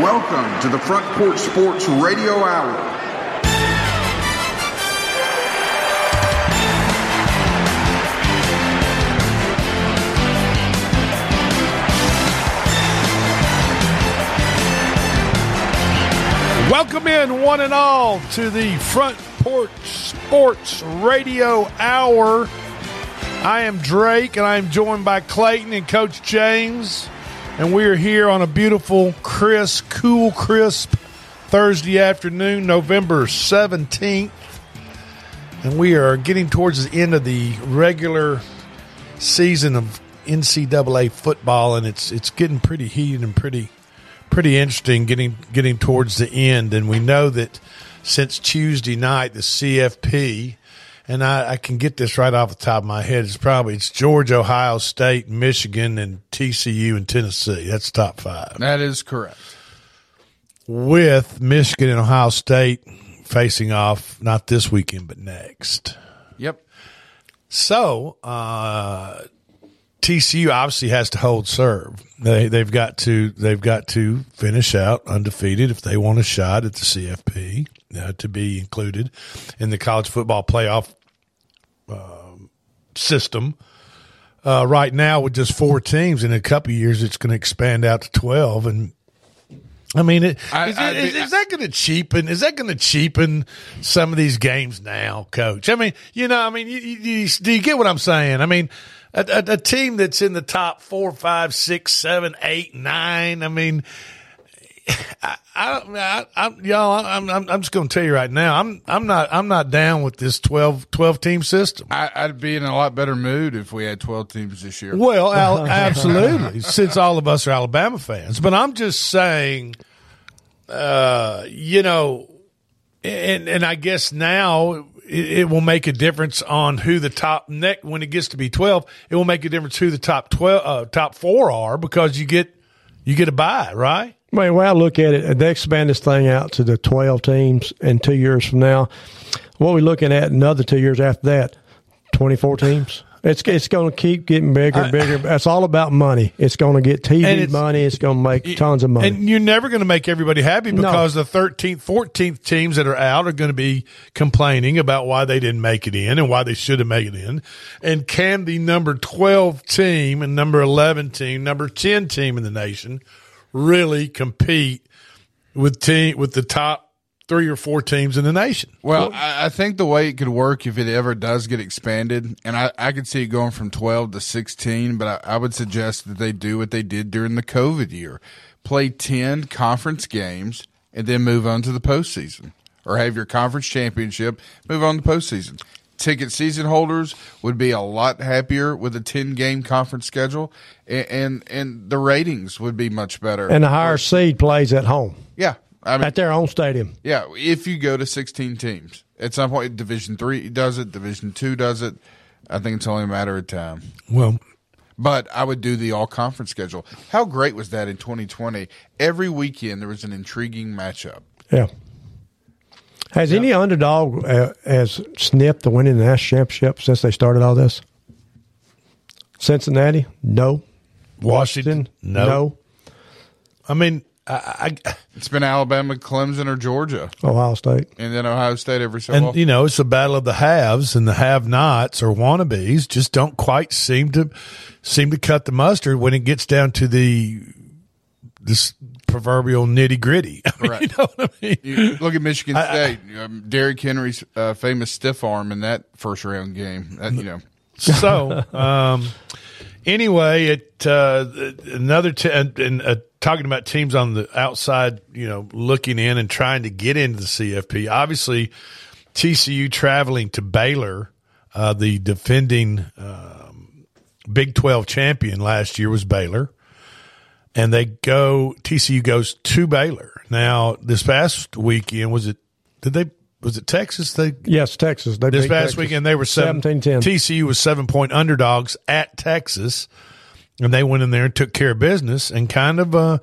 Welcome to the Front Porch Sports Radio Hour. Welcome in, one and all, to the Front Porch Sports Radio Hour. I am Drake, and I am joined by Clayton and Coach James. And we are here on a beautiful, crisp, cool, crisp Thursday afternoon, November 17th. And we are getting towards the end of the regular season of NCAA football, and it's it's getting pretty heated and pretty pretty interesting getting getting towards the end. And we know that since Tuesday night, the CFP, and I, I can get this right off the top of my head, it's probably it's Georgia, Ohio State, Michigan, and TCU and Tennessee. That's top five. That is correct. With Michigan and Ohio State facing off not this weekend but next. Yep. So uh, TCU obviously has to hold serve. They they've got to they've got to finish out undefeated if they want a shot at the CFP uh, to be included in the college football playoff um, system. Uh, right now, with just four teams, in a couple of years, it's going to expand out to twelve. And I mean, it, I- is, I- is- is that going to cheapen? Is that going to cheapen some of these games now, Coach? I mean, you know, I mean, you, you, you- do you get what I'm saying? I mean, a, a, a team that's in the top four, five, six, seven, eight, nine. I mean, I, I, I, y'all, I'm, I'm, I'm just going to tell you right now, I'm, I'm not, I'm not down with this 12, 12 team system. I, I'd be in a lot better mood if we had 12 teams this year. Well, al- absolutely, since all of us are Alabama fans. But I'm just saying, uh, you know, and and I guess now it, it will make a difference on who the top neck when it gets to be twelve. It will make a difference who the top twelve, uh, top four are because you get you get a buy, right? Well, the way I look at it, they expand this thing out to the 12 teams in two years from now. What are we looking at another two years after that? 24 teams. It's it's going to keep getting bigger and bigger. That's all about money. It's going to get TV it's- money. It's going to make tons of money. And you're never going to make everybody happy No. because the 13th, 14th teams that are out are going to be complaining about why they didn't make it in and why they should have made it in. And can the number 12 team and number 11 team, number 10 team in the nation really compete with team with the top three or four teams in the nation? Well, I, I think the way it could work if it ever does get expanded, and I, I could see it going from 12 to 16, but I, I would suggest that they do what they did during the COVID year play 10 conference games and then move on to the postseason, or have your conference championship, move on to postseason. Ticket season holders would be a lot happier with a 10 game conference schedule, and, and, and the ratings would be much better. and the higher seed plays at home yeah. I mean, at their own stadium. yeah, if you go to 16 teams, at some point, Division Three does it, Division Two does it. I think it's only a matter of time. Well, But I would do the all conference schedule. How great was that in 2020? Every weekend there was an intriguing matchup. Yeah. Has any underdog uh, has sniffed the winning the national championship since they started all this? Cincinnati, no. Washington, no. no. I mean, I, I It's been Alabama, Clemson, or Georgia, Ohio State. and then Ohio State every so and often. you know it's a battle of the haves and the have-nots or wannabes just don't quite seem to seem to cut the mustard when it gets down to the this proverbial nitty gritty. Right. you know what I mean? You look at Michigan State, um, Derrick Henry's uh, famous stiff arm in that first round game. That, you know, so um, anyway, it uh, another t- and, uh, talking about teams on the outside, you know, looking in and trying to get into the CFP. Obviously, TCU traveling to Baylor, uh, the defending um, Big Twelve champion last year was Baylor, and they go TCU goes to Baylor. Now, this past weekend was it? Did they? Was it Texas? They Yes, Texas. They this past Texas. weekend they were seven, 17-10. TCU was seven point underdogs at Texas, and they went in there and took care of business and kind of uh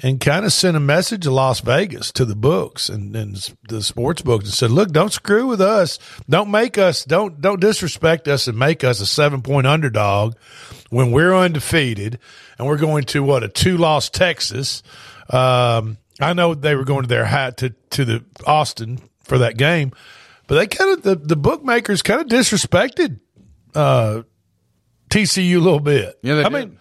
and kind of sent a message to Las Vegas to the books and, and the sports books and said, look, don't screw with us. Don't make us, don't, don't disrespect us and make us a seven point underdog when we're undefeated and we're going to what a two loss Texas. Um, I know they were going to their hat to, to the Austin for that game, but they kind of, the, the bookmakers kind of disrespected, uh, TCU a little bit. Yeah, they I did. mean,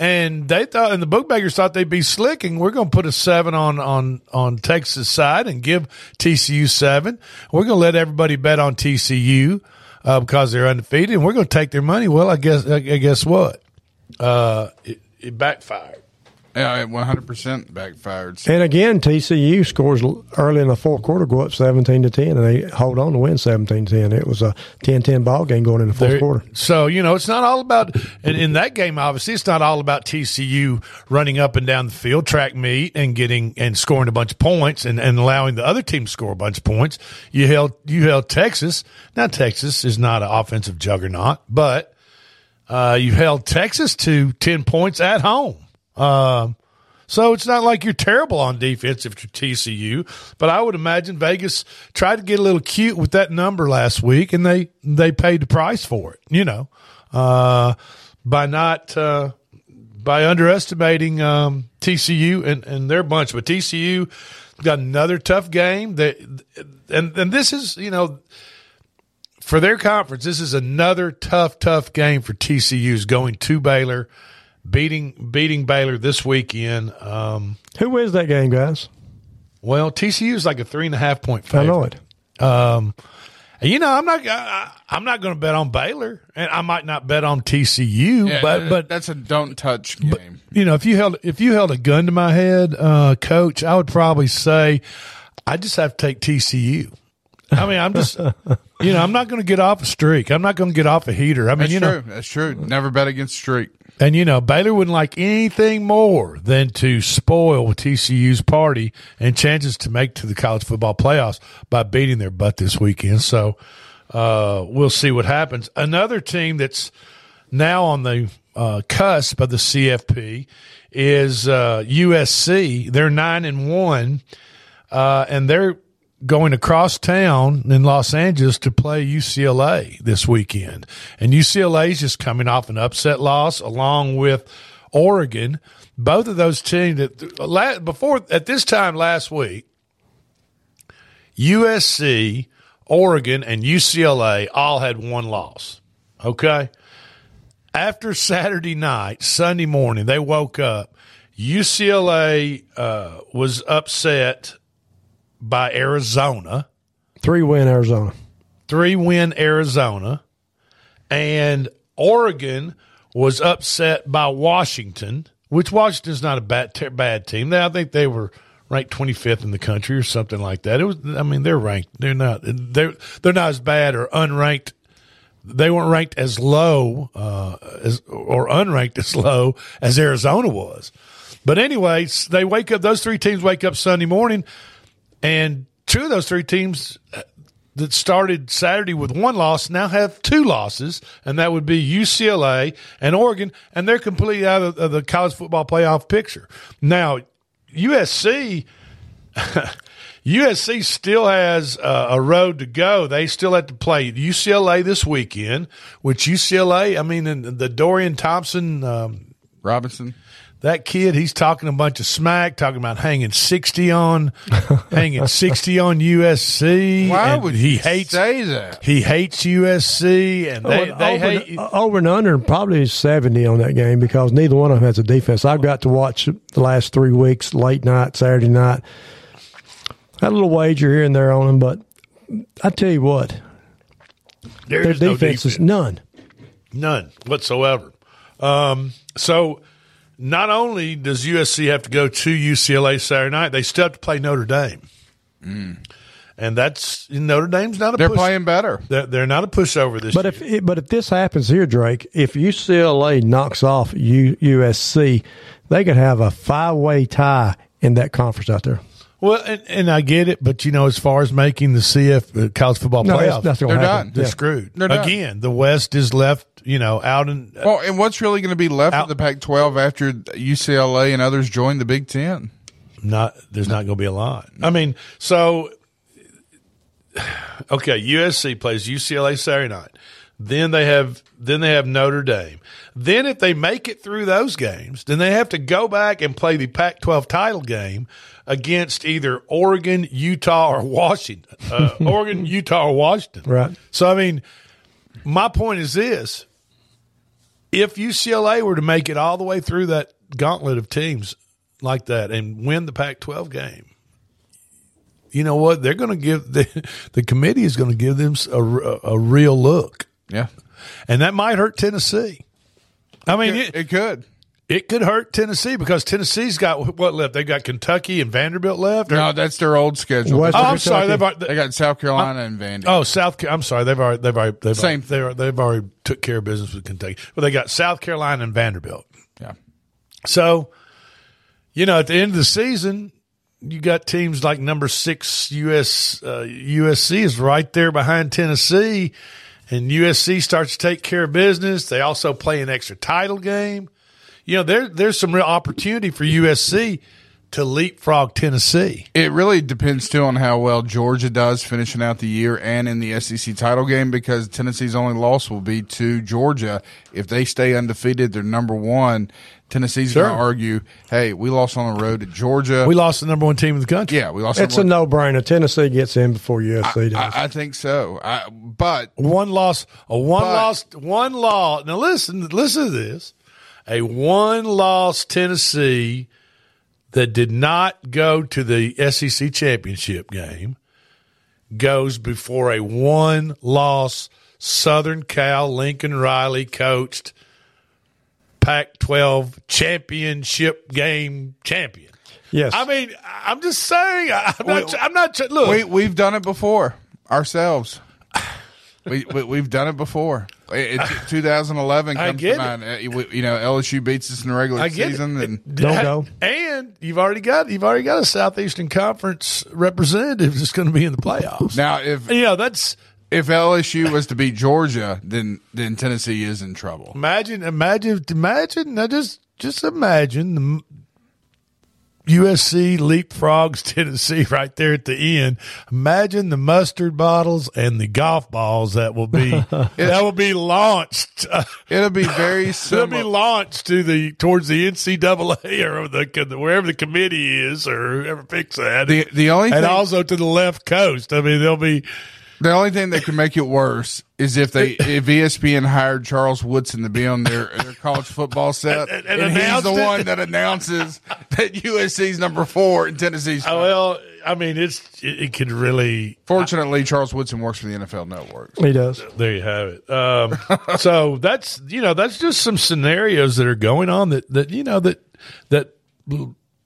and they thought, and the bookmakers thought they'd be slicking. We're going to put a seven on on on Texas side and give TCU seven. We're going to let everybody bet on TCU uh, because they're undefeated, and we're going to take their money. Well, I guess I guess what? Uh, it, it backfired. Yeah, it 100% backfired. So And again, TCU scores early in the fourth quarter, go up 17 to 10, and they hold on to win 17 10. It was a 10 10 ball game going in the fourth There- quarter. So, you know, it's not all about, and in that game, obviously, it's not all about TCU running up and down the field, track meet, and getting and scoring a bunch of points and, and allowing the other team to score a bunch of points. You held, you held Texas. Now, Texas is not an offensive juggernaut, but uh, you held Texas to 10 points at home. Um, so it's not like you're terrible on defense if you're TCU, but I would imagine Vegas tried to get a little cute with that number last week, and they they paid the price for it. You know, uh, by not uh, by underestimating um, TCU and and their bunch, but TCU got another tough game. That and and this is you know for their conference, this is another tough, tough game for TCU's going to Baylor, beating beating Baylor this weekend. Um, Who wins that game, guys? well, TCU is like a three and a half point favorite. I know it. Um, you know, I'm not I, I'm not going to bet on Baylor, and I might not bet on TCU, yeah, but but that's a don't touch game. you know, if you held if you held a gun to my head, uh, coach, I would probably say I just have to take TCU. I mean, I'm just you know, I'm not going to get off a streak. I'm not going to get off a heater. I mean, That's you true. know, That's true. Never bet against streak. and you know, Baylor wouldn't like anything more than to spoil TCU's party and chances to make to the college football playoffs by beating their butt this weekend. So uh, we'll see what happens. Another team that's now on the uh, cusp of the CFP is uh, USC. They're nine and one, uh, and they're going across town in Los Angeles to play UCLA this weekend. And UCLA is just coming off an upset loss along with Oregon. Both of those teams that before at this time last week, USC, Oregon, and UCLA all had one loss. Okay. After Saturday night, Sunday morning, they woke up. UCLA uh, was upset by Arizona, Three win Arizona. three win Arizona, and Oregon was upset by Washington, which Washington's not a bad bad team. They, I think they were ranked 25th in the country or something like that. It was, I mean, they're ranked. They're not. They're they're not as bad or unranked. They weren't ranked as low uh, as or unranked as low as Arizona was. But anyways, they wake up. Those three teams wake up Sunday morning, and two of those three teams uh, that started Saturday with one loss now have two losses, and that would be UCLA and Oregon, and they're completely out of, of the college football playoff picture. Now, USC. USC still has uh, a road to go. They still have to play UCLA this weekend, which UCLA, I mean, the Dorian Thompson, um, Robinson. That kid, he's talking a bunch of smack, talking about hanging sixty on, hanging sixty on USC. Why and would he you hates say that? he hates USC, and they, Over- they over, hate. over and under probably 70 on that game because neither one of them has a defense. I've got to watch the last three weeks, late night, Saturday night. Had a little wager here and there on them, but I tell you what, their There's no defense is none. None whatsoever. Um, so not only does USC have to go to UCLA Saturday night, they still have to play Notre Dame. Mm. And that's Notre Dame's not a They're push- playing better. They're, they're not a pushover this But year. if it, but if this happens here, Drake, if UCLA knocks off U, USC, they could have a five way tie in that conference out there. Well, and, and I get it, but you know, as far as making the CF uh, college football No, playoffs, that's, that's They're to happen. done. they're Yeah. screwed. They're done. Again, the West is left, you know, out in. Well, and what's really going to be left Out- of the Pac-12 after UCLA and others join the Big Ten? not there's not going to be a lot. I mean, so okay, USC plays UCLA Saturday night. Then they have then they have Notre Dame. Then if they make it through those games, then they have to go back and play the Pac-12 title game against either Oregon, Utah, or Washington. Uh, Oregon, Utah, or Washington. Right. So I mean, my point is this: if UCLA were to make it all the way through that gauntlet of teams like that and win the Pac-12 game, you know what? They're going to give the the committee is going to give them a, a, a real look, Yeah, and that might hurt Tennessee. I mean, it, it, it could. It could hurt Tennessee because Tennessee's got what left? They got Kentucky and Vanderbilt left. Or- No, that's their old schedule. West- oh, I'm Kentucky. sorry. They've already, they got South Carolina and Vandy. Oh, South. Ca- I'm sorry. They've already. They've already. They've Same. Already, they're, they've already took care of business with Kentucky. But they got South Carolina and Vanderbilt. yeah. So, you know, at the end of the season, you got teams like number six US uh, USC is right there behind Tennessee, and USC starts to take care of business. They also play an extra title game. You know, there there's some real opportunity for USC to leapfrog Tennessee. It really depends too on how well Georgia does finishing out the year and in the SEC title game because Tennessee's only loss will be to Georgia. If they stay undefeated, they're number one. Tennessee's Sure. going to argue, "Hey, we lost on the road to Georgia. We lost the number one team in the country. yeah, we lost. It's a on no brainer. Tennessee gets in before USC does. I, I think so. I, but One loss, a one But- loss, one loss. Now listen, listen to this: a one loss Tennessee that did not go to the SEC championship game goes before a one loss Southern Cal Lincoln Riley coached Pac twelve championship game champion. yes. I mean, I'm just saying. I'm not. I'm not. Look, we we've done it before ourselves. we, we we've done it before. It, it- 2011 I comes get to mind. Uh, You know, LSU beats us in the regular I get season, it. and Don't go. And you've already got you've already got a Southeastern Conference representative that's going to be in the playoffs. now if you know that's if LSU was to beat Georgia, then then Tennessee is in trouble. imagine imagine imagine now just just imagine the USC leapfrogs Tennessee right there at the end. Imagine the mustard bottles and the golf balls that will be that will be launched. It'll be very it'll be launched to the towards the NCAA or the wherever the committee is or whoever picks that. the the only and thing, also to the left coast. I mean, they'll be the only thing that could make it worse is if they if ESPN hired Charles Woodson to be on their their college football set, And- and, and he's the it. one that announces that USC's number four and Tennessee's. oh, well. I mean, it's it, it could really. Fortunately, Charles Woodson works for the NFL Network. he does. There you have it. Um, so that's you know that's just some scenarios that are going on that that you know that that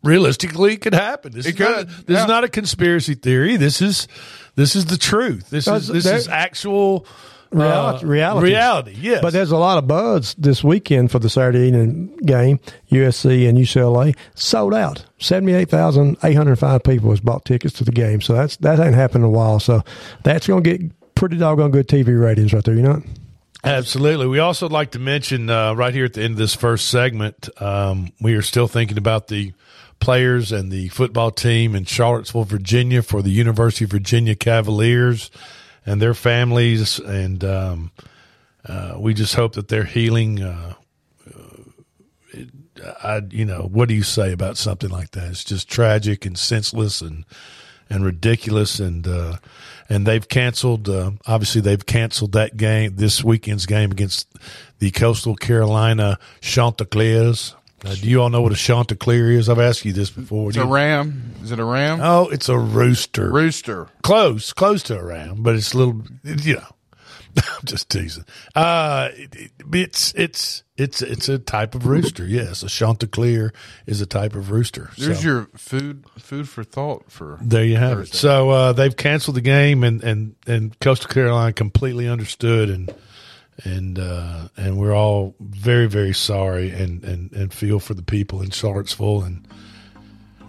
realistically could happen. This It is not- this yeah. is not a conspiracy theory. This is this is the truth. This is this is actual Reality, uh, reality, Reality. Yes. But there's a lot of buzz this weekend for the Saturday evening game. USC and UCLA sold out. Seventy-eight thousand eight hundred five people has bought tickets to the game. So that's that ain't happened in a while. So that's going to get pretty doggone good TV ratings right there. You know. Absolutely. We also like to mention uh, right here at the end of this first segment, um, we are still thinking about the players and the football team in Charlottesville, Virginia for the University of Virginia Cavaliers and their families. And um, uh, we just hope that they're healing. Uh, I, you know, what do you say about something like that? It's just tragic and senseless and and ridiculous and uh, and they've canceled. Uh, obviously, they've canceled that game this weekend's game against the Coastal Carolina Chanticleers. Uh, do you all know what a Chanticleer is? I've asked you this before. It's Do a you- ram. Is it a ram? Oh, it's a rooster. Rooster. Close, close to a ram, but it's a little. You know, I'm just teasing. Uh, it, it- it's it's it's it's a type of rooster. Yes, a Chanticleer is a type of rooster. There's So- your food food for thought for There you have Thursday. it. So uh, they've canceled the game, and and and Coastal Carolina completely understood, and and uh, and we're all very very sorry, and and and feel for the people in Charlottesville, and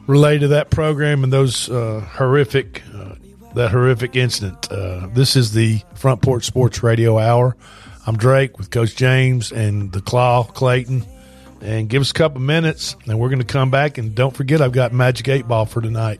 related to that program and those uh, horrific, uh, that horrific incident. Uh, this is the Front Porch Sports Radio Hour. I'm Drake with Coach James and the Claw Clayton. And give us a couple minutes, and we're going to come back. And don't forget, I've got Magic Eight Ball for tonight.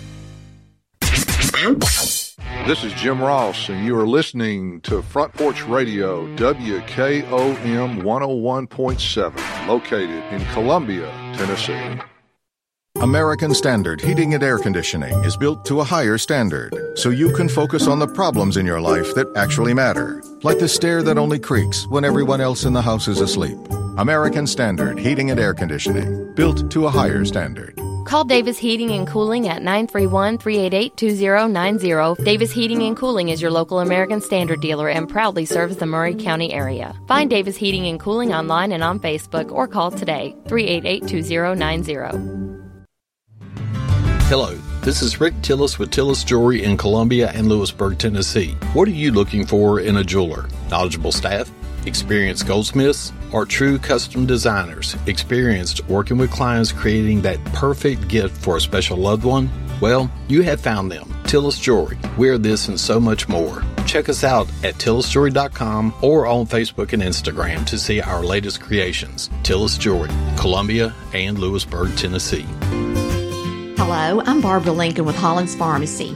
This is Jim Ross, and you are listening to Front Porch Radio, WKOM 101.7, located in Columbia, Tennessee. American Standard Heating and Air Conditioning is built to a higher standard so you can focus on the problems in your life that actually matter, like the stair that only creaks when everyone else in the house is asleep. American Standard Heating and Air Conditioning, built to a higher standard. Call Davis Heating and Cooling at 931 388 2090. Davis Heating and Cooling is your local American Standard dealer and proudly serves the Maury County area. Find Davis Heating and Cooling online and on Facebook or call today 388 2090. Hello, this is Rick Tillis with Tillis Jewelry in Columbia and Lewisburg, Tennessee. What are you looking for in a jeweler? Knowledgeable staff? Experienced goldsmiths are true custom designers, experienced working with clients creating that perfect gift for a special loved one? Well, you have found them. Tillis Jewelry. We're this and so much more. Check us out at tillisjewelry.com or on Facebook and Instagram to see our latest creations. Tillis Jewelry, Columbia and Lewisburg, Tennessee. Hello, I'm Barbara Lincoln with Hollins Pharmacy.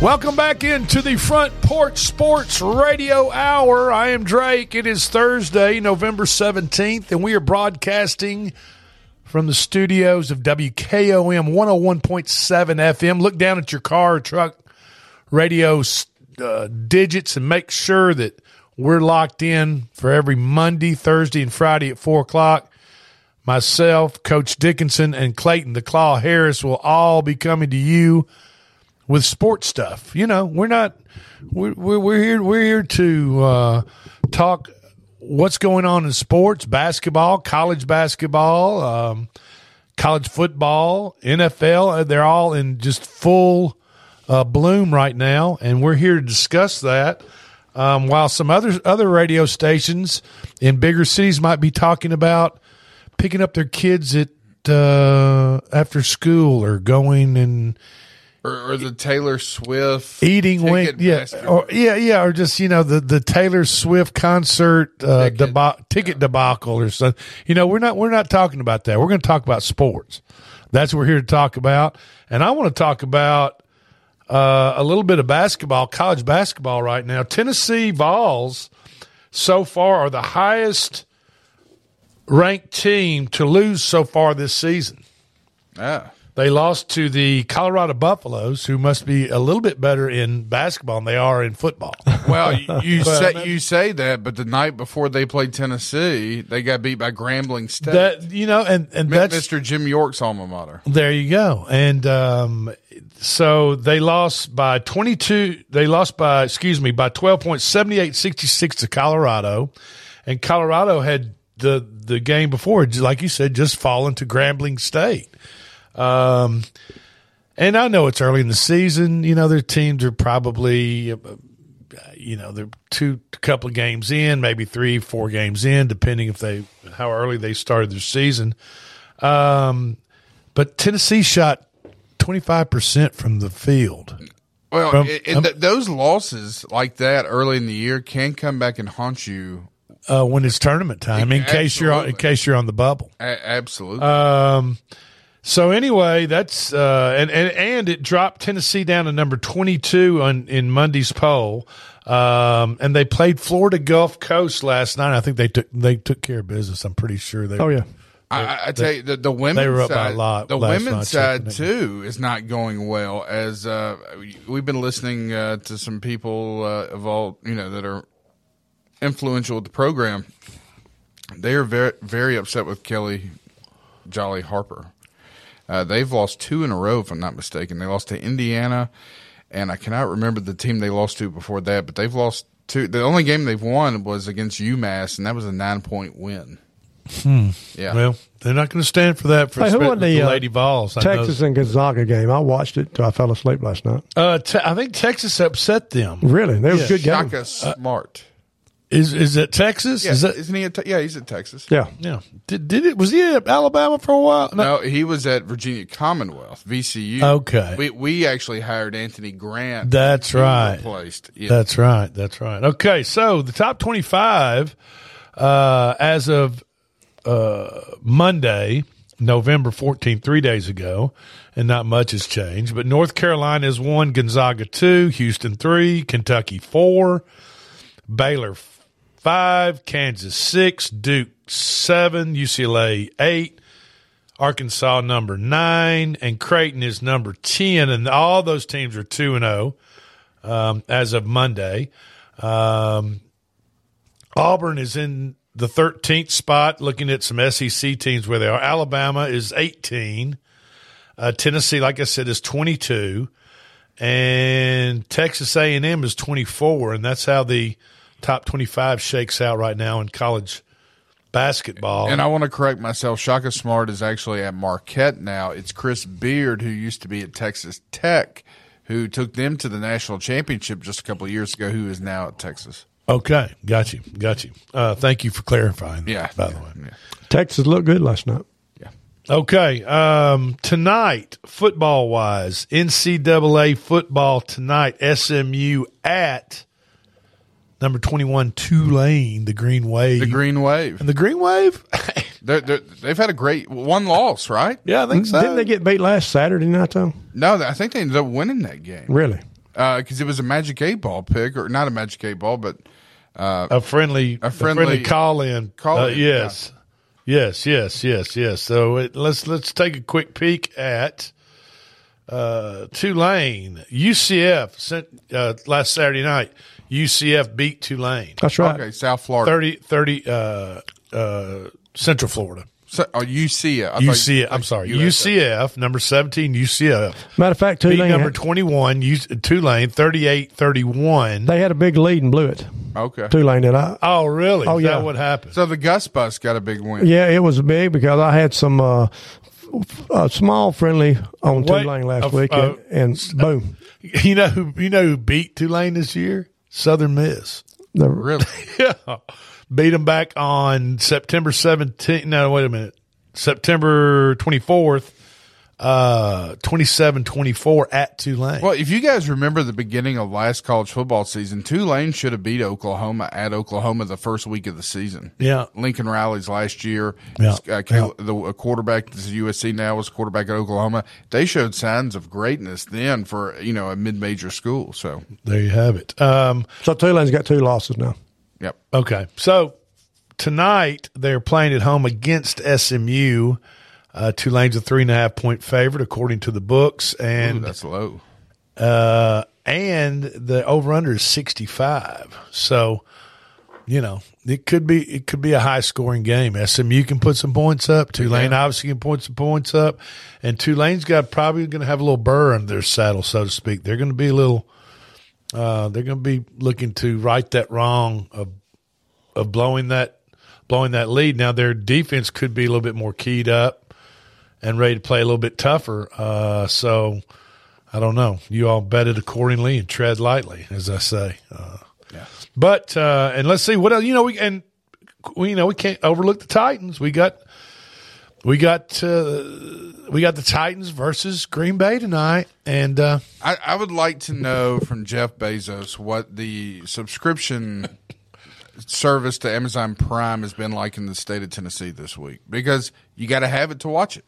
Welcome back into the Front Porch Sports Radio Hour. I am Drake. It is Thursday, November 17th, and we are broadcasting from the studios of WKOM 101.7 FM. Look down at your car or truck radio uh, digits and make sure that we're locked in for every Monday, Thursday, and Friday at 4 o'clock. Myself, Coach Dickinson, and Clayton the Claw Harris will all be coming to you with sports stuff. You know, we're not we're we're here we're here to uh, talk what's going on in sports, basketball, college basketball, um, college football, NFL. Uh, they're all in just full uh, bloom right now, and we're here to discuss that. Um, while some other other radio stations in bigger cities might be talking about picking up their kids at uh, after school or going and or, or the Taylor Swift eating wing, yeah, or yeah, yeah, or just you know the the Taylor Swift concert uh, ticket, deba- ticket debacle or something. You know, we're not we're not talking about that. We're going to talk about sports. That's what we're here to talk about, and I want to talk about uh, a little bit of basketball, college basketball right now. Tennessee Vols so far are the highest ranked team to lose so far this season. Yeah. They lost to the Colorado Buffaloes, who must be a little bit better in basketball than they are in football. Well, you, say you say that, but the night before they played Tennessee, they got beat by Grambling State. That you know, and and that's Mr. Jim York's alma mater. There you go, and um, so they lost by twenty two. They lost by excuse me by twelve points, 78-66 to Colorado, and Colorado had the the game before, like you said, just fallen to Grambling State. Um, and I know it's early in the season. You know, their teams are probably, uh, you know, they're two couple of games in, maybe three, four games in, depending if they how early they started their season. Um, but Tennessee shot twenty five percent from the field. Well, from, it, it, um, th- those losses like that early in the year can come back and haunt you uh, when it's tournament time. In absolutely. case you're on, in case you're on the bubble, A- absolutely. Um, so anyway, that's uh, and, and and it dropped Tennessee down to number twenty two on in Monday's poll. Um, and they played Florida Gulf Coast last night. I think they took they took care of business. I'm pretty sure they. Oh yeah. I, I tell you, the, the women's they were up side, by a lot. The women's side too is not going well. As uh, we've been listening uh, to some people uh, of all you know that are influential with the program, they are very very upset with Kellie Jolly Harper. Uh, they've lost two in a row, if I'm not mistaken. They lost to Indiana, and I cannot remember the team they lost to before that, but they've lost two. The only game they've won was against UMass, and that was a nine point win. Hmm. Yeah. Well, they're not going to stand for that for hey, who won the, the uh, Lady Vols. I Texas and Gonzaga game. I watched it till I fell asleep last night. Uh, te- I think Texas upset them. Really, they were yeah. good game. Shaka Smart. Is is it Texas? Yeah, is that, isn't he? At te- yeah, he's at Texas. Yeah, yeah. Did, did it? Was he at Alabama for a while? No. no, he was at Virginia Commonwealth (VCU). Okay, we we actually hired Anthony Grant. That's right. Replaced. Yeah. That's right. That's right. Okay, so the top twenty-five uh, as of uh, Monday November 14th, three days ago, and not much has changed. But North Carolina is one, Gonzaga two, Houston three, Kentucky four, Baylor five, Kansas six, Duke seven, UCLA eight, Arkansas number nine, and Creighton is number 10. And all those teams are 2 and 0 um, as of Monday. Um, Auburn is in the 13th spot, looking at some SEC teams where they are. Alabama is 18. Uh, Tennessee, like I said, is 22. And Texas A&M is 24. And that's how the top 25 shakes out right now in college basketball. And I want to correct myself. Shaka Smart is actually at Marquette now. It's Chris Beard, who used to be at Texas Tech, who took them to the national championship just a couple of years ago, who is now at Texas. Okay, got you, got you. Uh, thank you for clarifying. that, Yeah. by the way. Yeah. Texas looked good last night. Yeah. Okay, um, tonight, football wise, NCAA football tonight, SMU at number 21 Tulane, the Green Wave. The Green Wave. And the Green Wave? They're, they're, they've had a great one loss, right? Yeah, I think so. Didn't they get beat last Saturday night though? No, I think they ended up winning that game Really? because it was a Magic Eight Ball pick, or not a Magic Eight Ball, but uh, a friendly, a friendly, call in. Call Uh, in, yes, yes, yes, yes, yes. So it, let's let's take a quick peek at uh, Tulane UCF sent uh, last Saturday night. UCF beat Tulane. That's right. Okay, South Florida. 30, 30 uh, uh, Central Florida. So, oh, UCF. I thought- UCF. I'm sorry. UCF, number 17, UCF. Matter of fact, Beat Tulane number had- 21, U- Tulane, 38 31. They had a big lead and blew it. Okay. Tulane did. I, Oh, really? Oh, Is yeah. that what happened? So the Gus Bus got a big win. yeah, it was big because I had some uh, f- uh, small friendly on Wait, Tulane last uh, week, and, and boom. You know who you know who beat Tulane this year? Southern Miss. The, Really? yeah. Beat them back on September 17th. No, wait a minute. September 24th, uh, 27 24 at Tulane. Well, if you guys remember the beginning of last college football season, Tulane should have beat Oklahoma at Oklahoma the first week of the season. Yeah. Lincoln Riley's last year. Yeah. Uh, Cal- The a quarterback that's at USC now was quarterback at Oklahoma. They showed signs of greatness then for you know a mid major school. So There you have it. Um, so Tulane's got two losses now. yep. Okay. So tonight they're playing at home against SMU. Uh, Tulane's a three and a half point favorite according to the books, Ooh, and that's low. uh, and the over under is sixty five. So you know it could be it could be a high scoring game. SMU can put some points up. Tulane obviously can put some points up, and Tulane's got probably going to have a little burr under their saddle, so to speak. They're going to be a little. Uh, they're going to be looking to right that wrong of of blowing that blowing that lead. Now their defense could be a little bit more keyed up and ready to play a little bit tougher. Uh, so I don't know. You all bet it accordingly and tread lightly, as I say. Uh, But uh, and let's see what else. You know, we and we you know we can't overlook the Titans. We got we got uh, we got the Titans versus Green Bay tonight, and uh, I, I would like to know from Jeff Bezos what the subscription service to Amazon Prime has been like in the state of Tennessee this week because you got to have it to watch it.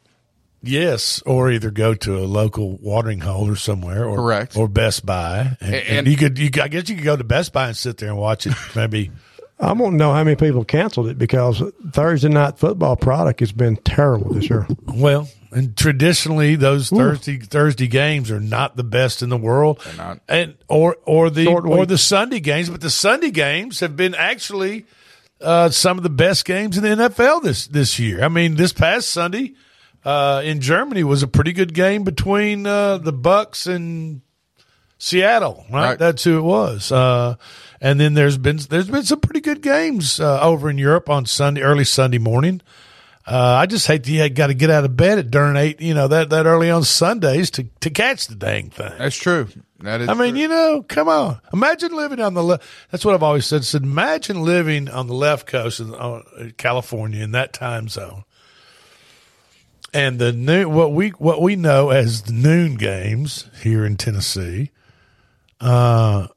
Yes, or either go to a local watering hole or somewhere, or Correct. or Best Buy, and, And- and you could, you, I guess you could go to Best Buy and sit there and watch it. Maybe I want to know how many people canceled it because Thursday night football product has been terrible this year. well, and traditionally those Thursday Thursday games are not the best in the world, not. and or or the Short or week. the Sunday games, but the Sunday games have been actually uh, some of the best games in the NFL this this year. I mean, this past Sunday uh, in Germany was a pretty good game between uh, the Bucks and Seattle, right? Right. That's who it was. Uh, and then there's been there's been some pretty good games uh, over in Europe on Sunday, early Sunday morning. Uh, I just hate that you got to get out of bed at darn eight, you know, that, that early on Sundays to, to catch the dang thing. That's true. That is. I mean, true. you know, come on. Imagine living on the left. That's what I've always said. said imagine living on the left coast of uh, California in that time zone. And the noon, what we what we know as the noon games here in Tennessee, uh,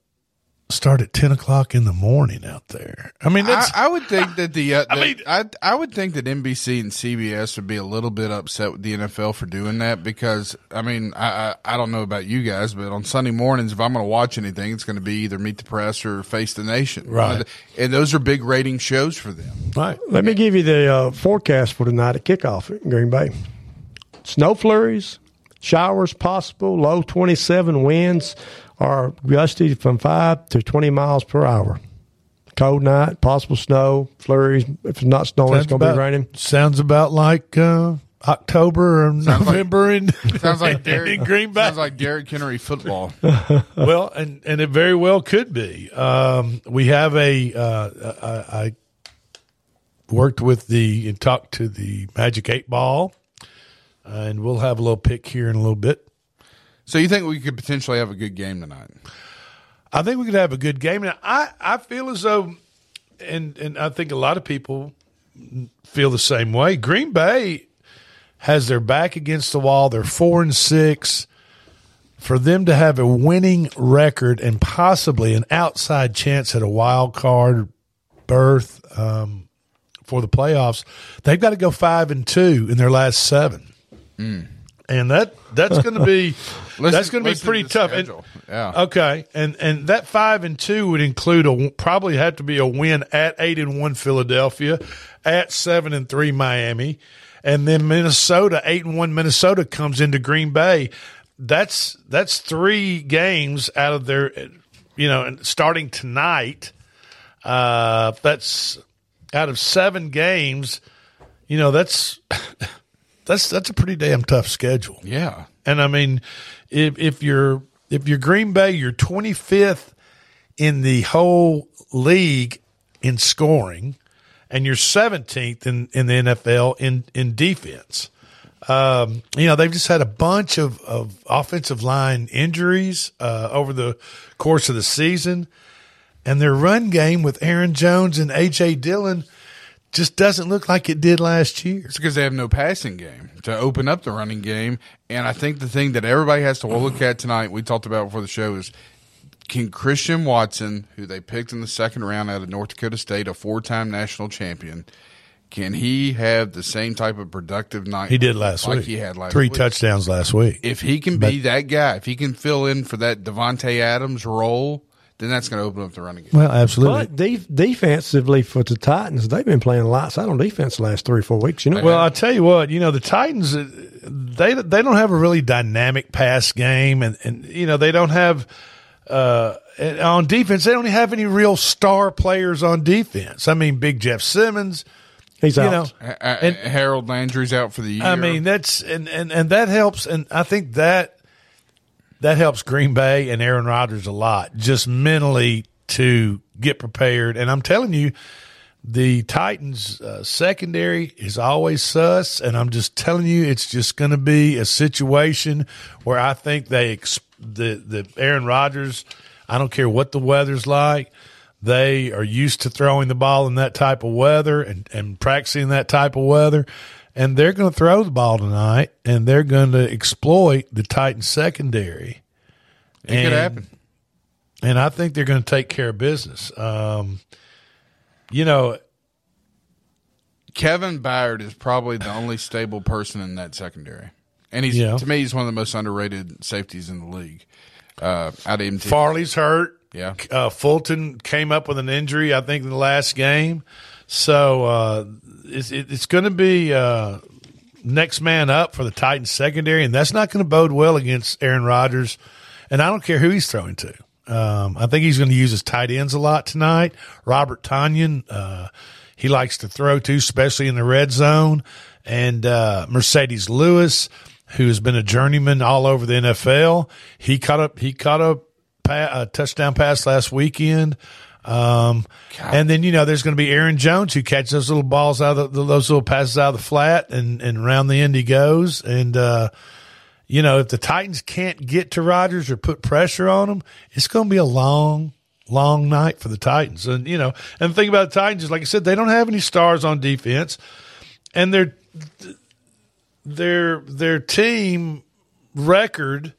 start at ten o'clock in the morning out there. I mean, that's I, I would think that the, uh, I mean- I I would think that NBC and CBS would be a little bit upset with the NFL for doing that because I mean I I, I don't know about you guys, but on Sunday mornings if I'm going to watch anything, it's going to be either Meet the Press or Face the Nation, Right. And those are big rating shows for them. right. Let me give you the uh, forecast for tonight at kickoff in Green Bay. Snow flurries, showers possible, low 27 winds are gusty from 5 to 20 miles per hour. Cold night, possible snow, flurries. If it's not snowing, it's going to be raining. Sounds about like uh, October or November in, Sounds like in Derrick, Green Bay. Sounds like Derrick Henry football. well, and and it very well could be. Um, we have a. Uh, I, I worked with the and talked to the Magic Eight Ball, uh, and we'll have a little pick here in a little bit. So you think we could potentially have a good game tonight? I think we could have a good game. Now, I I feel as though, and and I think a lot of people feel the same way. Green Bay has their back against the wall. They're four and six. For them to have a winning record and possibly an outside chance at a wild card berth um, for the playoffs, they've got to go five and two in their last seven, and that that's going to be that's going to be pretty to tough. And- Yeah. Okay, and and that five and two would include a probably have to be a win at eight and one Philadelphia, at seven and three Miami, and then Minnesota eight and one Minnesota comes into Green Bay. That's that's three games out of their, you know, and starting tonight. Uh, that's out of seven games. You know, that's that's that's a pretty damn tough schedule. Yeah. And I mean, if if you're if you're Green Bay, you're 25th in the whole league in scoring, and you're 17th in, in the NFL in in defense. Um, you know, they've just had a bunch of, of offensive line injuries uh, over the course of the season, and their run game with Aaron Jones and AJ Dillon just doesn't look like it did last year. It's because they have no passing game to open up the running game. And I think the thing that everybody has to look at tonight, we talked about before the show, is can Christian Watson, who they picked in the second round out of North Dakota State, a four time national champion, can he have the same type of productive night He did last like week. he had last Three week? touchdowns last week. If he can be that guy, if he can fill in for that Davante Adams role, then that's going to open up the running game. Well, absolutely. But de- defensively for the Titans, they've been playing lights out on defense the last three or four weeks. You know, Well, I'll tell you what, you know, the Titans, uh, they they don't have a really dynamic pass game, and, and you know, they don't have uh, and on defense. They don't have any real star players on defense. I mean, Big Jeff Simmons, he's you out. know, Uh, uh, Harold Landry's out for the year. I mean, that's and, and and that helps, and I think that that helps Green Bay and Aaron Rodgers a lot, just mentally to get prepared. And I'm telling you, the Titans uh, secondary is always sus, and I'm just telling you, it's just going to be a situation where I think they ex- the the Aaron Rodgers. I don't care what the weather's like. They are used to throwing the ball in that type of weather and, and practicing that type of weather. And they're going to throw the ball tonight and they're going to exploit the Titans secondary. It could And- happen. And I think they're going to take care of business. Um, you know, Kevin Byard is probably the only stable person in that secondary, and he's Yeah. to me he's one of the most underrated safeties in the league. Uh, out of MT, Farley's hurt. Yeah. Uh, Fulton came up with an injury, I think, in the last game. So uh, it's, it's going to be uh, next man up for the Titans secondary, and that's not going to bode well against Aaron Rodgers. And I don't care who he's throwing to. Um, I think he's going to use his tight ends a lot tonight. Robert Tonyan, uh, he likes to throw to, especially in the red zone. And uh, Marcedes Lewis, who has been a journeyman all over the NFL, he caught up. He caught a, touchdown pass last weekend. Um, and then you know there's going to be Aaron Jones who catches those little balls out of the, those little passes out of the flat, and and around the end he goes. And uh, you know if the Titans can't get to Rodgers or put pressure on him, it's going to be a long, long night for the Titans. And you know, and the thing about the Titans is, like I said, they don't have any stars on defense, and their their their team record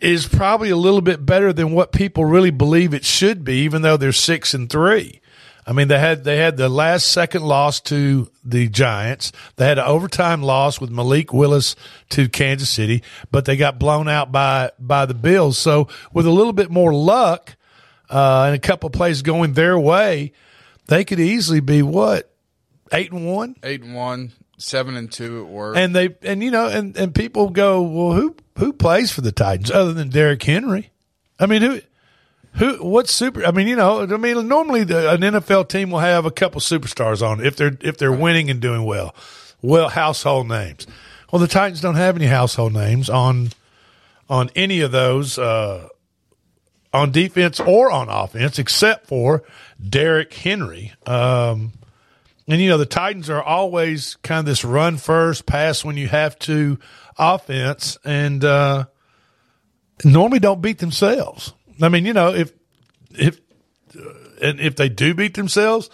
is probably a little bit better than what people really believe it should be, even though they're six and three. I mean, they had they had the last second loss to the Giants. They had an overtime loss with Malik Willis to Kansas City, but they got blown out by by the Bills. So with a little bit more luck uh, and a couple plays going their way, they could easily be what eight and one, eight and one, seven and two at work. and they and you know and and people go, well, who who plays for the Titans other than Derrick Henry? I mean, who who what's super? I mean, you know, I mean, normally the, an NFL team will have a couple superstars on if they're if they're winning and doing well, well household names. Well, the Titans don't have any household names on on any of those uh, on defense or on offense except for Derrick Henry. Um, and you know the Titans are always kind of this run first, pass when you have to offense, and uh, normally don't beat themselves. I mean, you know, if if and if they do beat themselves,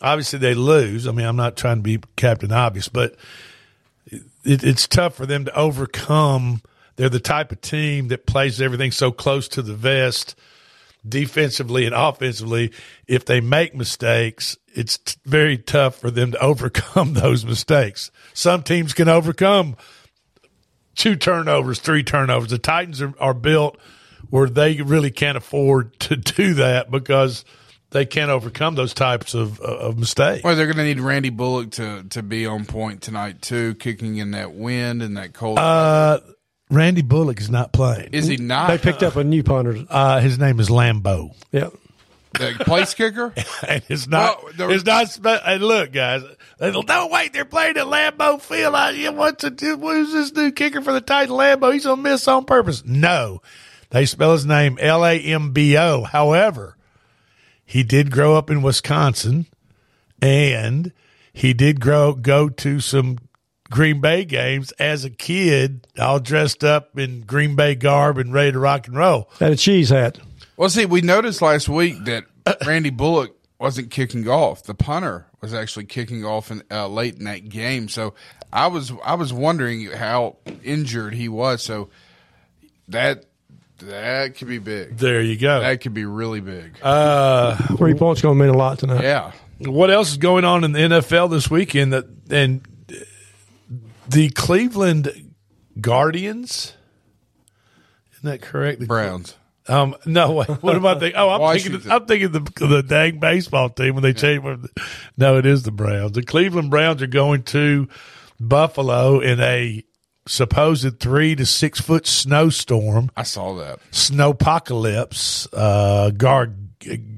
obviously they lose. I mean, I'm not trying to be Captain Obvious, but it, it's tough for them to overcome. They're the type of team that plays everything so close to the vest, defensively and offensively. If they make mistakes, it's t- very tough for them to overcome those mistakes. Some teams can overcome two turnovers, three turnovers. The Titans are, are built where they really can't afford to do that because they can't overcome those types of of mistakes. Well, they're going to need Randy Bullock to to be on point tonight too, kicking in that wind and that cold. Uh, Randy Bullock is not playing. Is he not? They picked up a new punter. Uh, his name is Lambeau. Yep. the place kicker. and it's not. Well, there- it's not. spe- And look, guys. they go, No, wait. They're playing at Lambeau Field. I, yeah, what's it? Who's this new kicker for the Titan Lambeau? He's gonna miss on purpose. No, they spell his name L A M B O. However, he did grow up in Wisconsin, and he did grow go to some Green Bay games as a kid, all dressed up in Green Bay garb and ready to rock and roll. Had a cheese hat. Well, see, we noticed last week that Randy Bullock wasn't kicking off. The punter was actually kicking off in, uh, late in that game. So I was I was wondering how injured he was. So that that could be big. There you go. That could be really big. Uh, Three points going to mean a lot tonight. yeah. what else is going on in the NFL this weekend? That and the Cleveland Guardians. Isn't that correct? The Browns. Um, no, wait, what am I thinking? Oh, I'm thinking. I'm thinking the the dang baseball team when they change. No, it is the Browns. The Cleveland Browns are going to Buffalo in a supposed three to six foot snowstorm, I saw that. snowpocalypse, uh, gar,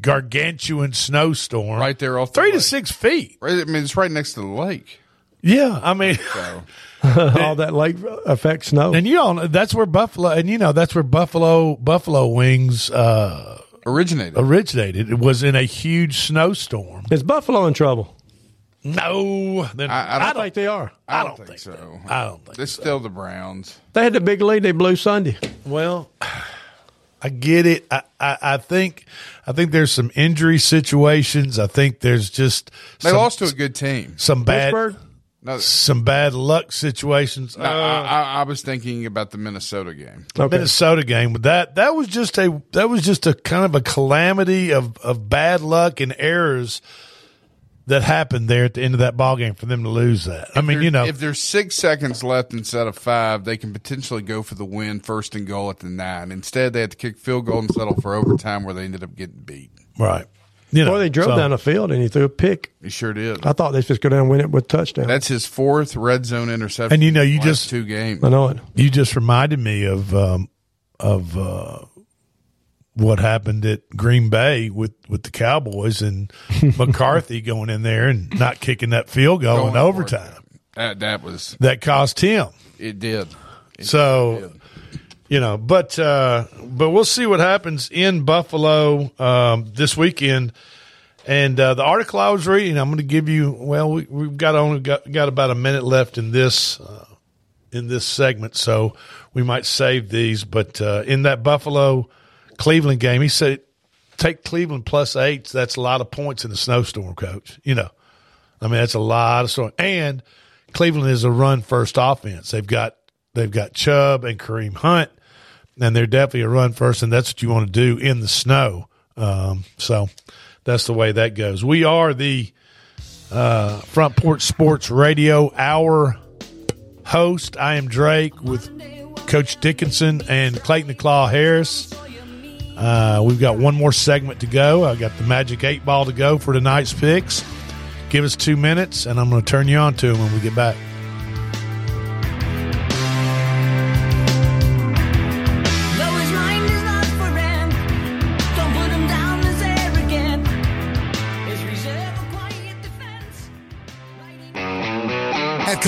gargantuan snowstorm, Right there off the three to six feet. Right, I mean, it's right next to the lake. Yeah, I mean. So All that lake affects snow. And you all know that's where Buffalo, and you know that's where Buffalo Buffalo wings uh, originated. originated. It was in a huge snowstorm. Is Buffalo in trouble? No, they're- I, I I don't, think they are. I don't think, so. I don't think. It's still the Browns. They had the big lead. They blew Sunday. Well, I get it. I, I, I think I think there's some injury situations. I think there's just They some, lost to a good team. some bad Pittsburgh? No, some bad luck situations. no, Uh, I, I, I was thinking about the Minnesota game. the Minnesota game. That that was just a that was just a kind of a calamity of of bad luck and errors that happened there at the end of that ball game for them to lose that. I mean, you know, if there's six seconds left instead of five, they can potentially go for the win first and goal at the nine. Instead, they had to kick field goal and settle for overtime, where they ended up getting beat. right? You know, Boy, they drove so- down the field and he threw a pick. He sure did. I thought they just go down and win it with touchdown. That's his fourth red zone interception. And you know, you just- two games. I know it. You just reminded me of um, of uh, what happened at Green Bay with, with the Cowboys and McCarthy going in there and not kicking that field goal Going in overtime. That that was That cost him. it. Did It So, did. You know, but uh, but we'll see what happens in Buffalo um, this weekend. And uh, the article I was reading, I'm going to give you. Well, we, we've got only got, got about a minute left in this uh, in this segment, so we might save these. But uh, in that Buffalo Cleveland game, he said, "Take Cleveland plus eight. That's a lot of points in the snowstorm, coach. You know, I mean, that's a lot of storm. And Cleveland is a run first offense. They've got they've got Chubb and Kareem Hunt. and they're definitely a run first, and that's what you want to do in the snow. Um, so that's the way that goes. We are the uh, Front Porch Sports Radio Hour host. I am Drake with Coach Dickinson and Clayton the Claw Harris. Uh, we've got one more segment to go. I've got the Magic Eight Ball to go for tonight's picks. Give us two minutes, and I'm going to turn you on to them when we get back.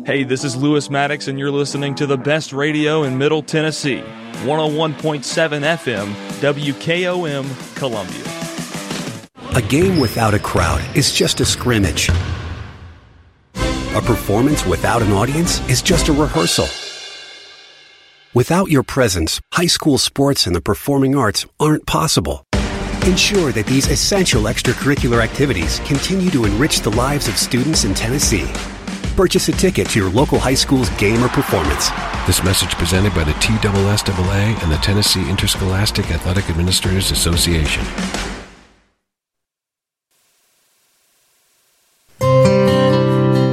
Hey, this is Lewis Maddox, and you're listening to the best radio in Middle Tennessee 101.7 FM, WKOM, Columbia. A game without a crowd is just a scrimmage. A performance without an audience is just a rehearsal. Without your presence, high school sports and the performing arts aren't possible. Ensure that these essential extracurricular activities continue to enrich the lives of students in Tennessee. Purchase a ticket to your local high school's game or performance. This message presented by the TSSAA and the Tennessee Interscholastic Athletic Administrators Association.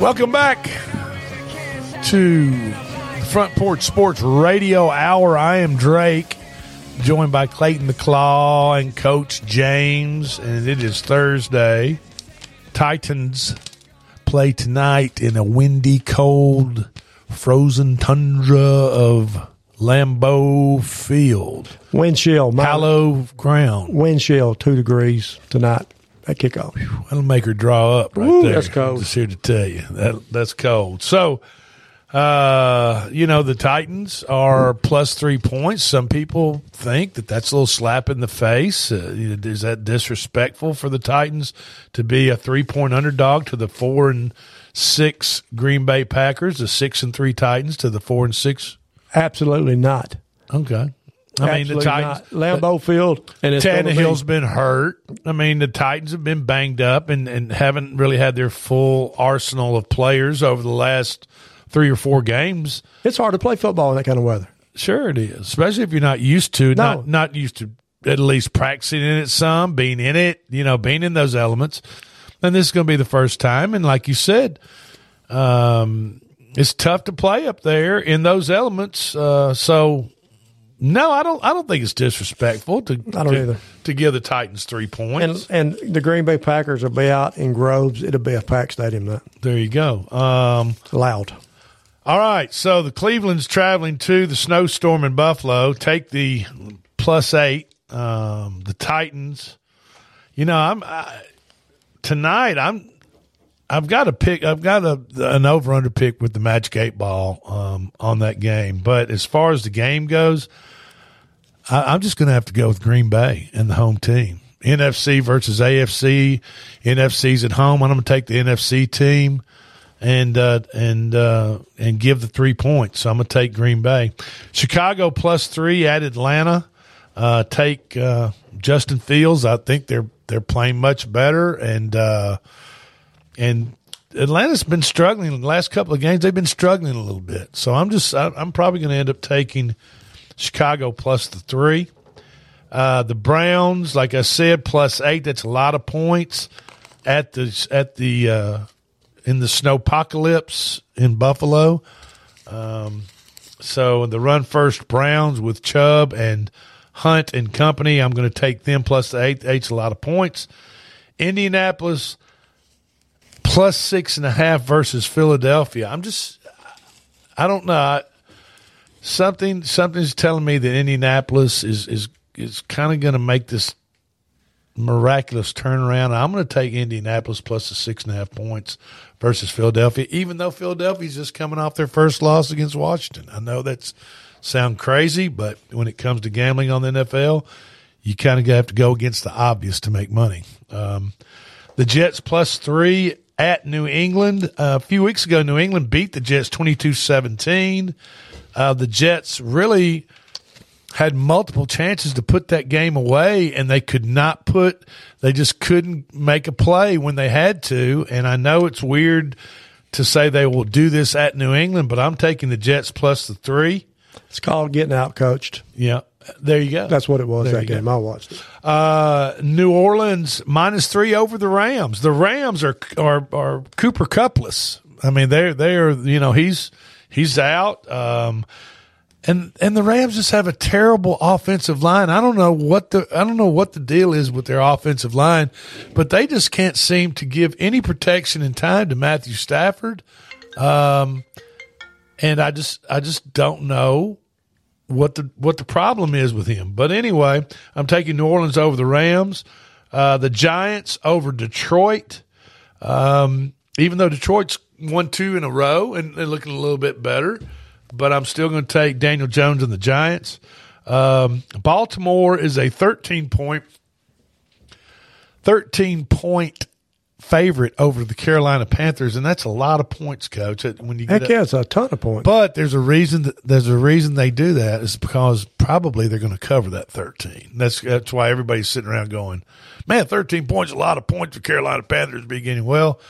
Welcome back to Front Porch Sports Radio Hour. I am Drake, joined by Clayton the Claw and Coach James, and it is Thursday. Titans play tonight in a windy, cold, frozen tundra of Lambeau Field. Wind chill. my- Hollow ground. Wind chill, two degrees tonight at kickoff. That'll make her draw up right Ooh, there. that's cold. Just here to tell you that that's cold. So, uh, you know, the Titans are plus three points. Some people think that that's a little slap in the face. Uh, is that disrespectful for the Titans to be a three point underdog to the four and six Green Bay Packers, the six and three Titans to the four and six? Absolutely not. Okay. I mean, the Titans. not. Lambeau Field, and Tannehill's been hurt. I mean, the Titans have been banged up and, and haven't really had their full arsenal of players over the last three or four games. It's hard to play football in that kind of weather. Sure, it is, especially if you're not used to No. not not used to at least practicing in it some, being in it, you know, being in those elements. And this is going to be the first time. And like you said, um, it's tough to play up there in those elements. Uh, so no, I don't. I don't think it's disrespectful to. I don't to, either. To give the Titans three points. And and the Green Bay Packers will be out in Groves. It'll be a packed stadium. That there you go. Um, loud. All right, so the Cleveland's traveling to the snowstorm in Buffalo. Take the plus eight. Um, the Titans. You know, I'm I, tonight. I'm. I've got a pick. I've got a an over under pick with the Magic Eight Ball um, on that game. But as far as the game goes, I, I'm just going to have to go with Green Bay and the home team. NFC versus AFC. NFC's at home. I'm going to take the NFC team and uh, and uh, and give the three points. So I'm going to take Green Bay. Chicago plus three at Atlanta. Uh, take uh, Justin Fields. I think they're they're playing much better, and uh, and Atlanta's been struggling in the last couple of games. They've been struggling a little bit. So I'm just I'm probably going to end up taking Chicago plus the three. Uh, the Browns, like I said, plus eight. That's a lot of points at the at the uh, in the snowpocalypse in Buffalo. Um, so the run first Browns with Chubb and Hunt and company. I'm going to take them plus the eight. Eight's a lot of points. Indianapolis plus six and a half versus Philadelphia. I'm just, I don't know. Something something's telling me that Indianapolis is is is kind of going to make this miraculous turnaround. I'm going to take Indianapolis plus the six and a half points versus Philadelphia, even though Philadelphia's just coming off their first loss against Washington. I know that's sound crazy, but when it comes to gambling on the NFL, you kind of have to go against the obvious to make money. Um, the Jets plus three at New England. Uh, a few weeks ago, New England beat the Jets 22 17. Uh, the Jets really had multiple chances to put that game away, and they could not put, they just couldn't make a play when they had to. And I know it's weird to say they will do this at New England, but I'm taking the Jets plus the three. It's called getting out coached. Yeah. There you go. That's what it was There that game. go. I watched it. Uh, New Orleans minus three over the Rams. The Rams are are are Cooper Cupless. I mean, they're they're you know he's he's out. Um, and and the Rams just have a terrible offensive line. I don't know what the I don't know what the deal is with their offensive line, but they just can't seem to give any protection in time to Matthew Stafford. Um, and I just I just don't know what the what the problem is with him. But anyway, I'm taking New Orleans over the Rams, uh, the Giants over Detroit. Um, even though Detroit's won two in a row and they're looking a little bit better, but I'm still going to take Daniel Jones and the Giants. Um, Baltimore is a 13 point 13 point favorite over the Carolina Panthers, and that's a lot of points, Coach. When you get Heck yeah, it's a ton of points. but there's a reason that there's a reason they do that is because probably they're going to cover that 13. That's that's why everybody's sitting around going, "Man, 13 points, a lot of points for Carolina Panthers beginning." Well,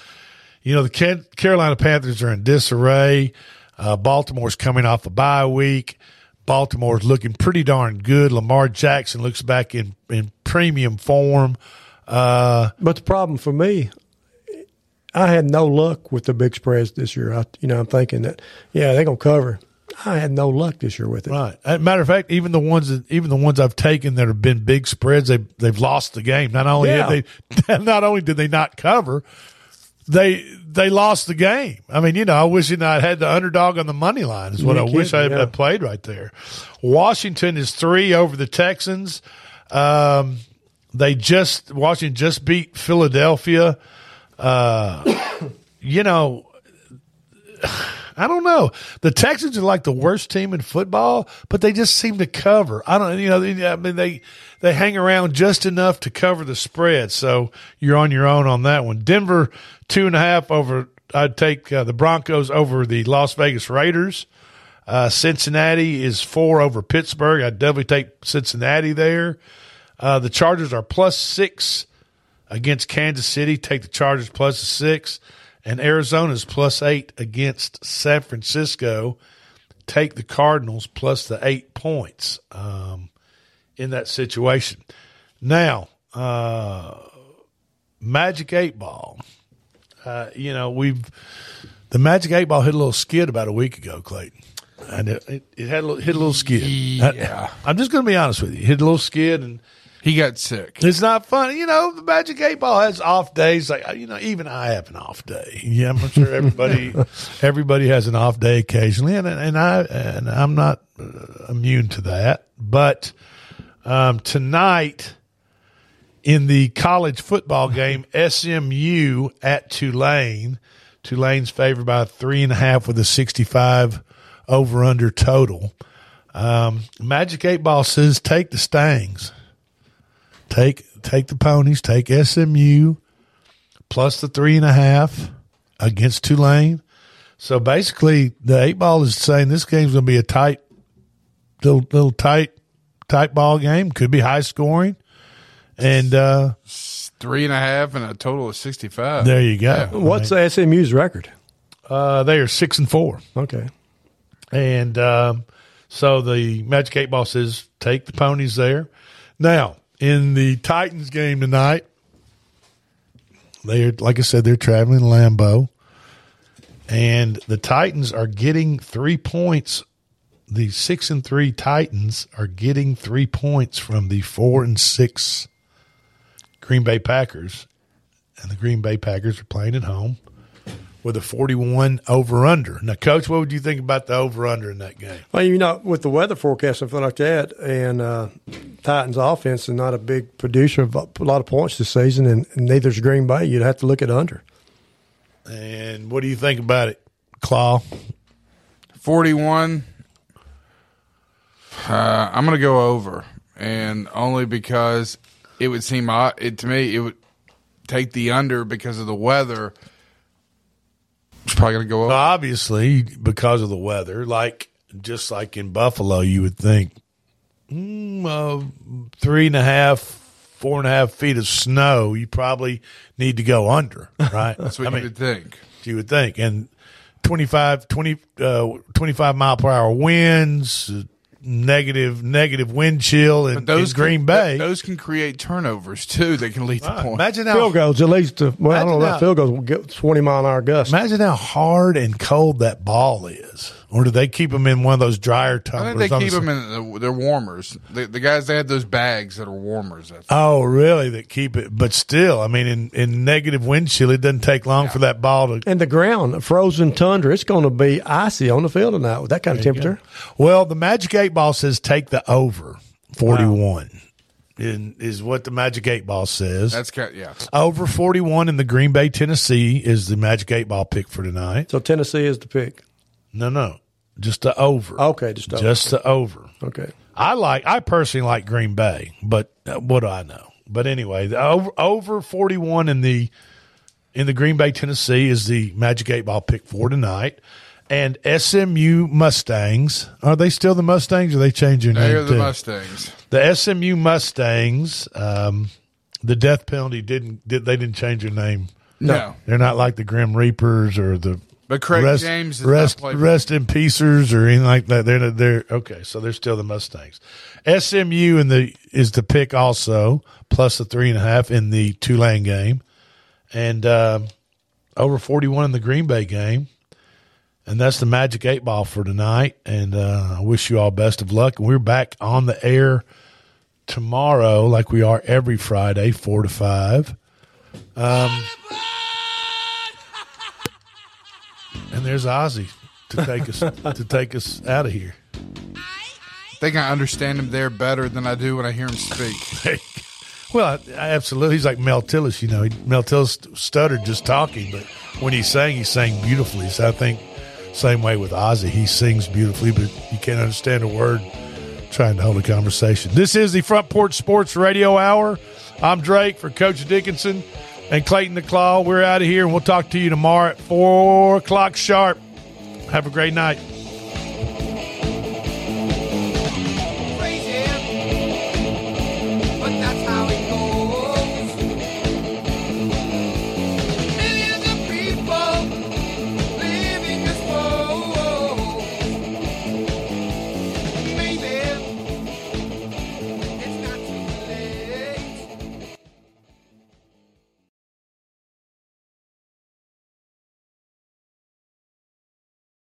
you know the Carolina Panthers are in disarray. Uh, Baltimore's coming off a bye week. Baltimore's looking pretty darn good. Lamar Jackson looks back in in premium form. Uh, but the problem for me, I had no luck with the big spreads this year. I, you know, I'm thinking that yeah, they're gonna cover. I had no luck this year with it. Right. As a matter of fact, even the ones that even the ones I've taken that have been big spreads, they they've lost the game. Not only Yeah. they not only did they not cover, they they lost the game. I mean, you know, I wish you know, I'd had the underdog on the money line. Is what You I wish I had yeah. played right there. Washington is three over the Texans. Um, they just Washington just beat Philadelphia. Uh, you know, I don't know. The Texans are like the worst team in football, but they just seem to cover. I don't, you know, I mean they they hang around just enough to cover the spread. So you're on your own on that one. Denver two and a half over. I'd take uh, the Broncos over the Las Vegas Raiders. Uh, Cincinnati is four over Pittsburgh. I'd definitely take Cincinnati there. Uh, the Chargers are plus six against Kansas City. Take the Chargers plus a six. And Arizona's plus eight against San Francisco. Take the Cardinals plus the eight points um, in that situation. Now, uh, Magic Eight Ball. Uh, you know, we've the Magic Eight Ball hit a little skid about a week ago, Clayton. And it, it, it had a little, hit a little skid. Yeah. I, am just going to be honest with you. It hit a little skid, and he got sick. It's not funny, you know. The Magic Eight Ball has off days. Like you know, even I have an off day. Yeah, I'm sure everybody, everybody has an off day occasionally, and and I and I'm not uh, immune to that. But um, tonight in the college football game, SMU at Tulane. Tulane's favored by three and a half with a 65 over under total. Um, Magic Eight Ball says take the Stangs. Take take the ponies. Take SMU plus the three and a half against Tulane. So basically, the eight ball is saying this game's going to be a tight, little little tight, tight ball game. Could be high scoring, and uh, Three and a half and a total of 65. there you go. What's SMU's record? Uh, they are six and four. Okay. And um, so the Magic Eight Ball says take the ponies there. Now, in the Titans game tonight, they're like I said, they're traveling Lambeau. And the Titans are getting three points. The six and three Titans are getting three points from the four and six Green Bay Packers. And the Green Bay Packers are playing at home with a 41 over under. Now, coach, what would you think about the over under in that game? Well, you know, with the weather forecast and stuff like that, and uh, Titans' offense is not a big producer of a lot of points this season, and neither is Green Bay. You'd have to look at under. And what do you think about it, Claw? 41. Uh, I'm going to go over, and only because it would seem odd. It to me, it would take the under because of the weather. It's probably going to go up. Obviously, because of the weather, like just like in Buffalo, you would think mm, uh, three and a half, four and a half feet of snow. You probably need to go under, right? That's what you would think. You would think, and 25, 20, uh, 25 mile per hour winds, negative negative wind chill, in, Those in Green can, Bay. th- those can create turnovers too. They can lead to points. Imagine how Field goals, at least, uh, well, I don't know Imagine about how- field goals, will get 20 mile an hour gusts. Imagine how hard and cold that ball is. Or do they keep them in one of those dryer I tumblers? think they keep the- them in. The, they're warmers. The, the guys they had those bags that are warmers. Oh, really? That keep it, but still, I mean, in, in negative wind chill, it doesn't take long for that ball to. And the ground, frozen tundra, it's going to be icy on the field tonight with that kind of temperature. Well, the Magic Eight Ball says take the over forty one. In, is what the Magic Eight Ball says. that's kind yeah. over forty one in the Green Bay, Tennessee is the Magic Eight Ball pick for tonight. So Tennessee is the pick. No, no, just the over. Okay, just over. just the over. Okay. I like. I personally like Green Bay, but uh, what do I know? But anyway, the over over forty one in the in the Green Bay, Tennessee is the Magic Eight Ball pick for tonight. And SMU Mustangs are they still the Mustangs? Or are they changing their They name are the too? Mustangs. The SMU Mustangs. Um, the death penalty didn't. Did they didn't change their name? No. they're not like the Grim Reapers or the. But Craig rest, James does rest, play rest in piecers or anything like that. They're they're okay. So they're still the Mustangs. SMU in the is the pick also plus the three and a half in the Tulane game, and um over forty one in the Green Bay game. And that's the magic eight ball for tonight. And uh, I wish you all best of luck. And we're back on the air tomorrow, like we are every Friday, four to five. Um, And there's Ozzy to take us to take us out of here. I think I understand him there better than I do when I hear him speak. Well, I, I absolutely. He's like Mel Tillis, you know. He, Mel Tillis stuttered just talking, but when he sang, he sang beautifully. So I think same way with Ozzy. He sings beautifully, but you can't understand a word trying to hold a conversation. This is the Front Porch Sports Radio Hour. I'm Drake for Coach Dickinson and Clayton the Claw. We're out of here, and we'll talk to you tomorrow at 4 o'clock sharp. Have a great night.